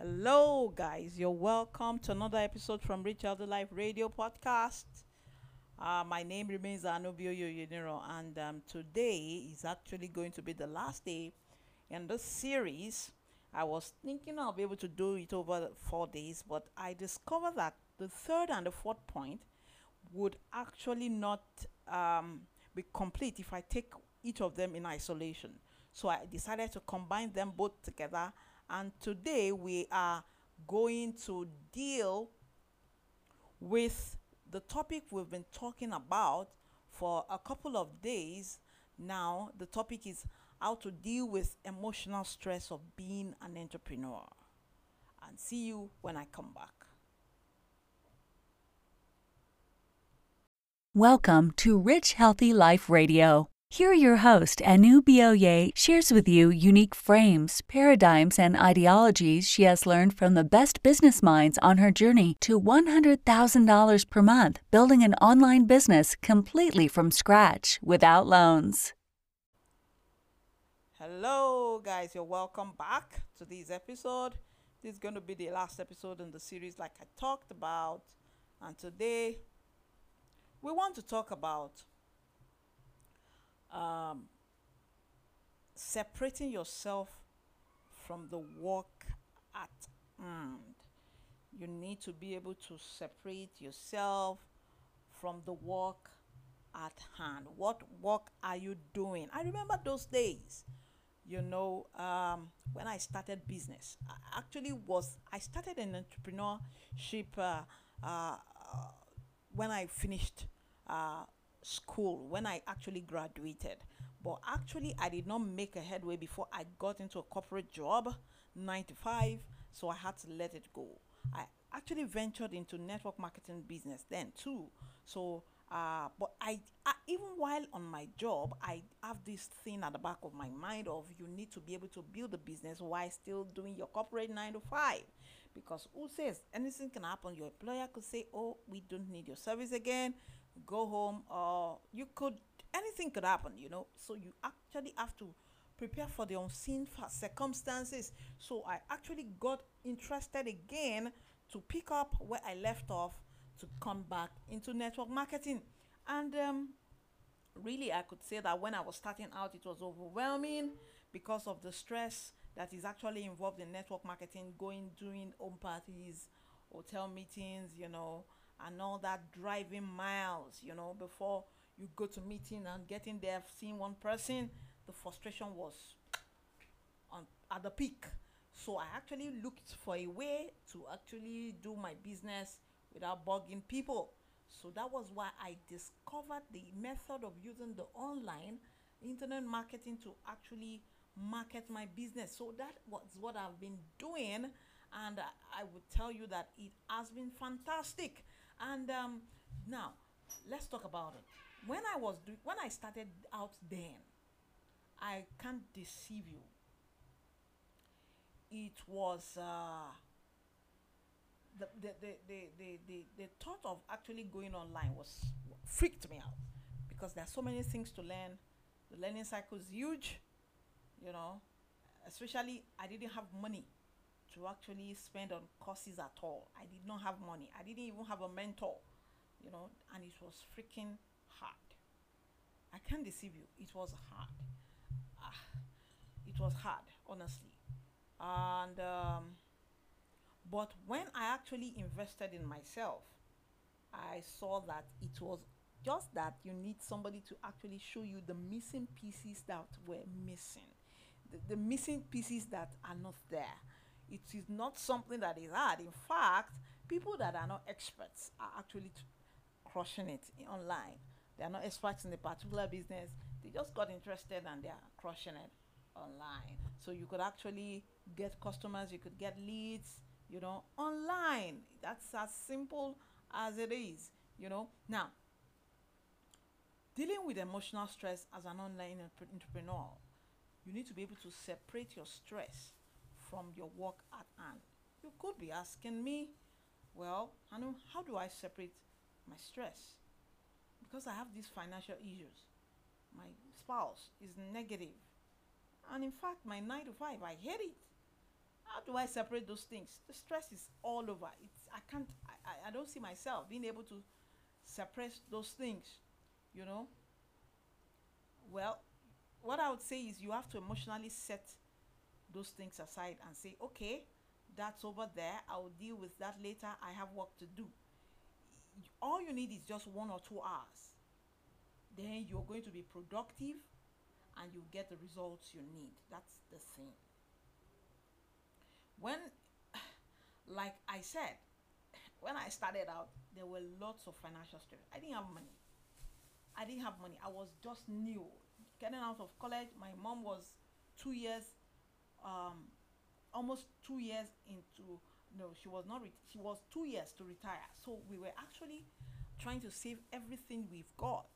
Hello, guys. You're welcome to another episode from Rich Healthy Life Radio Podcast. Uh, my name remains Anubio Yoyeniro, and um, today is actually going to be the last day in this series. I was thinking I'll be able to do it over four days, but I discovered that the third and the fourth point would actually not um, be complete if I take each of them in isolation. So I decided to combine them both together. And today we are going to deal with the topic we've been talking about for a couple of days now. The topic is how to deal with emotional stress of being an entrepreneur. And see you when I come back. Welcome to Rich Healthy Life Radio. Here, your host, Anu Bioye, shares with you unique frames, paradigms, and ideologies she has learned from the best business minds on her journey to $100,000 per month building an online business completely from scratch without loans. Hello, guys. You're welcome back to this episode. This is going to be the last episode in the series, like I talked about. And today, we want to talk about um, separating yourself from the work at hand. You need to be able to separate yourself from the work at hand. What work are you doing? I remember those days. You know, um, when I started business, I actually was I started an entrepreneurship uh, uh, when I finished uh, school when I actually graduated. But actually, I did not make a headway before I got into a corporate job, 95, so I had to let it go. I actually ventured into network marketing business then too. So, uh, but I, I even while on my job, I have this thing at the back of my mind of you need to be able to build a business while still doing your corporate nine to five because who says anything can happen your employer could say oh we don't need your service again go home or you could anything could happen you know. So you actually have to prepare for the unseen circumstances. So i actually got interested again to pick up where i left off to come back into network marketing. And um, really i could say that when i was starting out it was overwhelming because of the stress that is actually involved in network marketing going doing home parties hotel meetings you know and all that driving miles, you know, before you go to meeting and getting there, seeing one person, the frustration was on at the peak. So I actually looked for a way to actually do my business without bugging people. So that was why I discovered the method of using the online internet marketing to actually market my business. So that was what I've been doing, and I would tell you that it has been fantastic. And um, now, let's talk about it. When I was do- when I started out then, I can't deceive you. It was uh, the, the, the, the, the, the, the thought of actually going online was freaked me out because there are so many things to learn. The learning cycle is huge, you know. Especially, I didn't have money to actually spend on courses at all. I did not have money. I didn't even have a mentor, you know, and it was freaking hard. I can't deceive you. It was hard. Ah, it was hard, honestly. And um, but when I actually invested in myself, I saw that it was just that you need somebody to actually show you the missing pieces that were missing, the, the missing pieces that are not there it is not something that is hard. In fact, people that are not experts are actually t- crushing it online. They are not experts in a particular business. They just got interested and they are crushing it online. So you could actually get customers, you could get leads, you know, online. That's as simple as it is, you know. Now, dealing with emotional stress as an online entrepreneur, you need to be able to separate your stress from your work at hand. You could be asking me, well, Hanu, how do I separate my stress? Because I have these financial issues. My spouse is negative. And in fact, my 9 to 5, I hate it. how do I separate those things? The stress is all over. It's I can't I, I don't see myself being able to suppress those things, you know. Well, what I would say is you have to emotionally set those things aside and say, okay, that's over there. I will deal with that later. I have work to do. All you need is just one or two hours. Then you're going to be productive and you get the results you need. That's the thing. When, like I said, when I started out, there were lots of financial stress. I didn't have money. I didn't have money. I was just new, getting out of college. My mom was two years, um, almost two years into. No, she was not. Re- she was two years to retire. So we were actually trying to save everything we've got.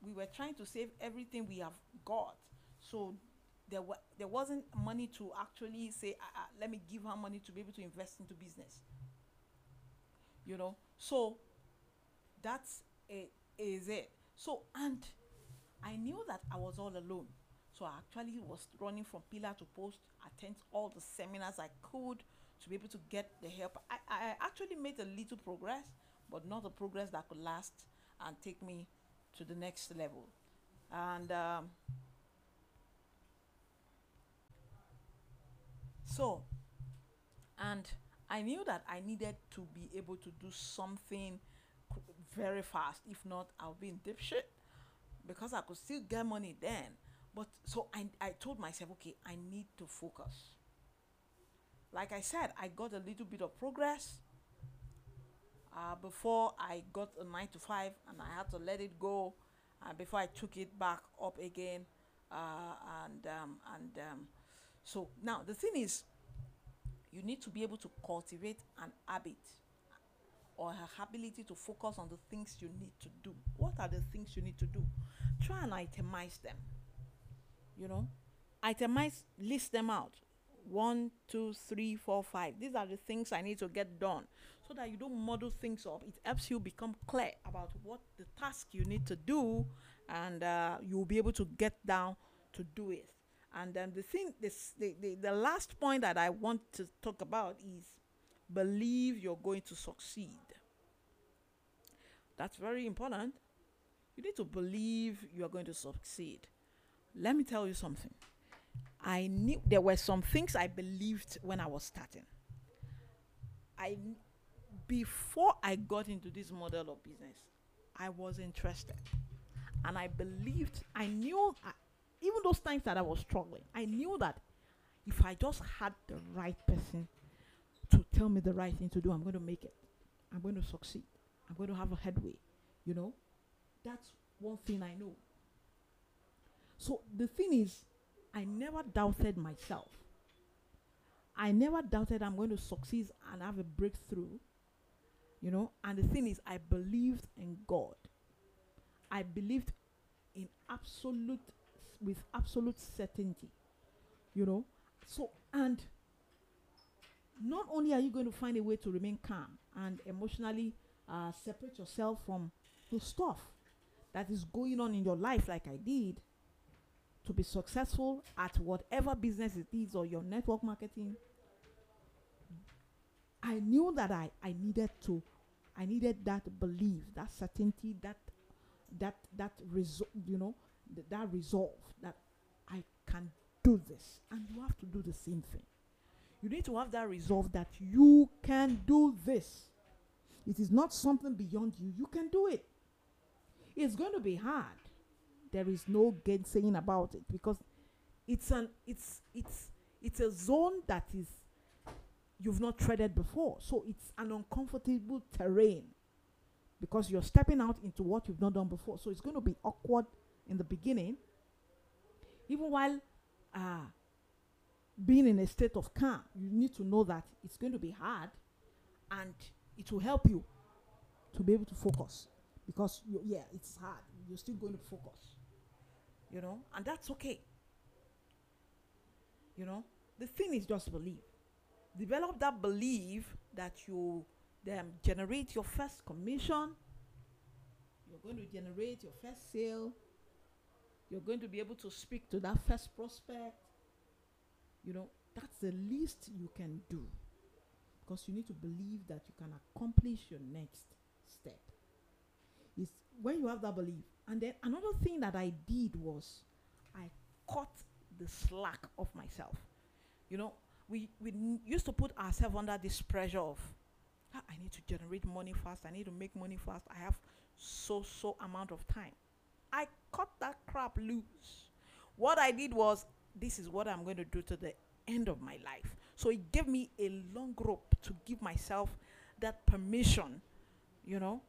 We were trying to save everything we have got. So there were there wasn't money to actually say, uh, uh, let me give her money to be able to invest into business. You know, so that's it is it. So and I knew that I was all alone. So I actually was running from pillar to post, attend all the seminars I could to be able to get the help. I, I actually made a little progress, but not a progress that could last and take me to the next level. And um, so, and I knew that I needed to be able to do something very fast. If not, I'll be in deep shit because I could still get money then. But so I, I told myself, okay, I need to focus. Like I said, I got a little bit of progress uh, before I got a nine to five and I had to let it go uh, before I took it back up again. Uh, and um, and um, so now the thing is, you need to be able to cultivate an habit or her ability to focus on the things you need to do. What are the things you need to do? Try and itemize them. You know, itemize, list them out. One, two, three, four, five. These are the things I need to get done so that you don't muddle things up. It helps you become clear about what the task you need to do, and uh, you'll be able to get down to do it. And then the thing, this, the, the, the last point that I want to talk about is believe you're going to succeed. That's very important. You need to believe you are going to succeed. Let me tell you something. I knew there were some things I believed when I was starting. I before I got into this model of business, I was interested. And I believed, I knew, even those times that I was struggling, I knew that if I just had the right person to tell me the right thing to do, I'm going to make it. I'm going to succeed. I'm going to have a headway. You know, that's one thing I know. So the thing is, I never doubted myself. I never doubted I'm going to succeed and have a breakthrough. You know, and the thing is, I believed in God. I believed in absolute, with absolute certainty. You know, so and not only are you going to find a way to remain calm and emotionally uh, separate yourself from the stuff that is going on in your life, like I did, to be successful at whatever business it is or your network marketing, I knew that I, I needed to, I needed that belief, that certainty, that that that result, you know, th- that resolve that I can do this, and you have to do the same thing. You need to have that resolve that you can do this. It is not something beyond you. You can do it. It's going to be hard. There is no gainsaying about it because it's an it's it's it's a zone that is you've not treaded before. So it's an uncomfortable terrain because you're stepping out into what you've not done before. So it's going to be awkward in the beginning. Even while uh, being in a state of calm, you need to know that it's going to be hard and it will help you to be able to focus because you, yeah, it's hard. You're still going to focus, you know, and that's okay. You know, the thing is just believe. Develop that belief that you then generate your first commission. You're going to generate your first sale. You're going to be able to speak to that first prospect. You know, That's the least you can do because you need to believe that you can accomplish your next step. Is when you have that belief. And then another thing that I did was I cut the slack of myself. You know, we we used to put ourselves under this pressure of "Ah, I need to generate money fast. I need to make money fast. I have so so amount of time. I cut that crap loose. What I did was this is what I'm going to do to the end of my life. So it gave me a long rope to give myself that permission, you know,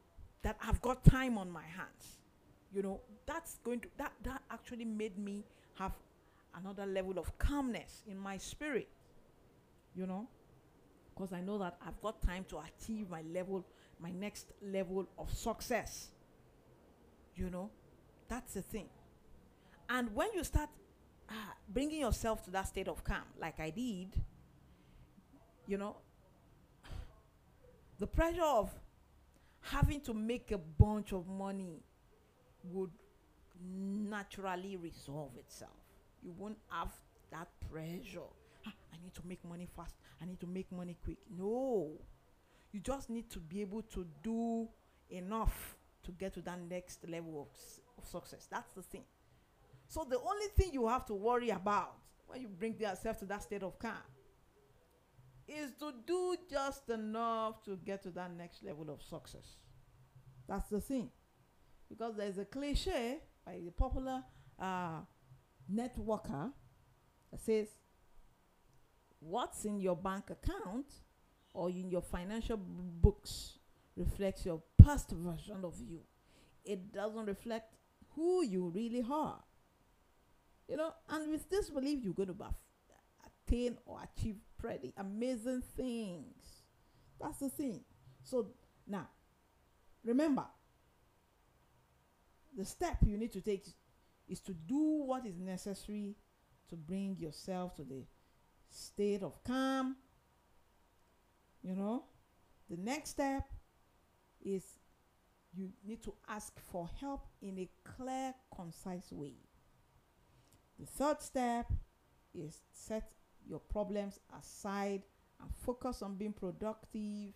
that I've got time on my hands. You know, that's going to that that actually made me have another level of calmness in my spirit. You know, because I know that I've got time to achieve my level, my next level of success. You know, that's the thing. And when you start ah, bringing yourself to that state of calm, like I did, you know, the pressure of having to make a bunch of money would naturally resolve itself. You won't have that pressure. "Ah, I need to make money fast. I need to make money quick. No. You just need to be able to do enough to get to that next level of, of success. That's the thing. So the only thing you have to worry about when you bring yourself to that state of calm is to do just enough to get to that next level of success. That's the thing. Because there's a cliche by a popular uh, networker that says, What's in your bank account or in your financial books reflects your past version of you. It doesn't reflect who you really are. You know, and with this belief, you're going to attain or achieve pretty amazing things. That's the thing. So now, remember, the step you need to take is to do what is necessary to bring yourself to the state of calm. You know, the next step is you need to ask for help in a clear, concise way. The third step is set your problems aside and focus on being productive.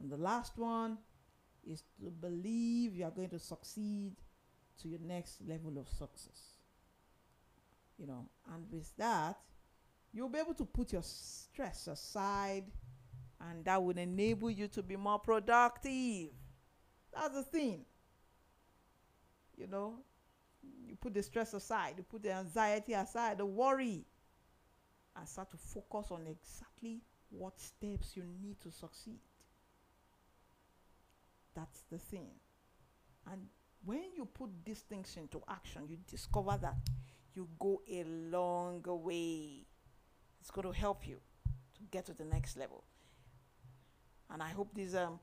And the last one is to believe you are going to succeed to your next level of success. You know, and with that, you'll be able to put your stress aside and that would enable you to be more productive. That's the thing. You know, you put the stress aside, you put the anxiety aside, the worry, and start to focus on exactly what steps you need to succeed. That's the thing. And when you put these things into action, you discover that you go a long way. It's going to help you to get to the next level. And I hope this um,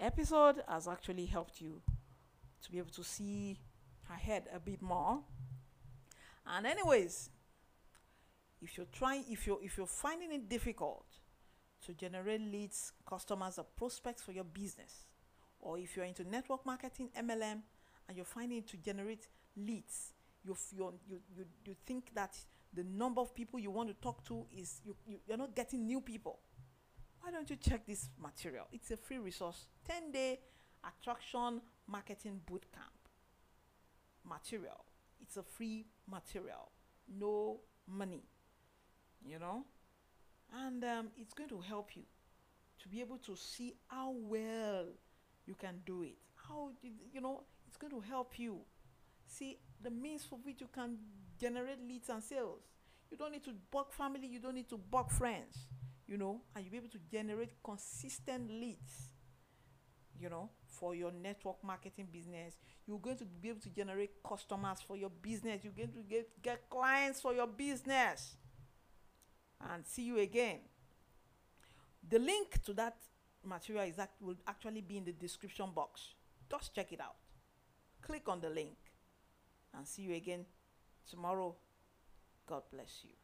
episode has actually helped you to be able to see ahead a bit more. And anyways, if you're trying, if you're if you're finding it difficult to generate leads, customers, or prospects for your business, or if you're into network marketing, MLM, and you're finding to generate leads, you you you you think that the number of people you want to talk to is you, you you're not getting new people. Why don't you check this material? It's a free resource, 10 day attraction marketing bootcamp material. It's a free material, no money, you know, and um, it's going to help you to be able to see how well you can do it. How you, know it's going to help you see the means for which you can generate leads and sales. You don't need to bug family. You don't need to bug friends. You know, and you'll be able to generate consistent leads you know, for your network marketing business. You're going to be able to generate customers for your business. You're going to get, get clients for your business. And see you again. The link to that material is act- will actually be in the description box. Just check it out. Click on the link and see you again tomorrow. God bless you.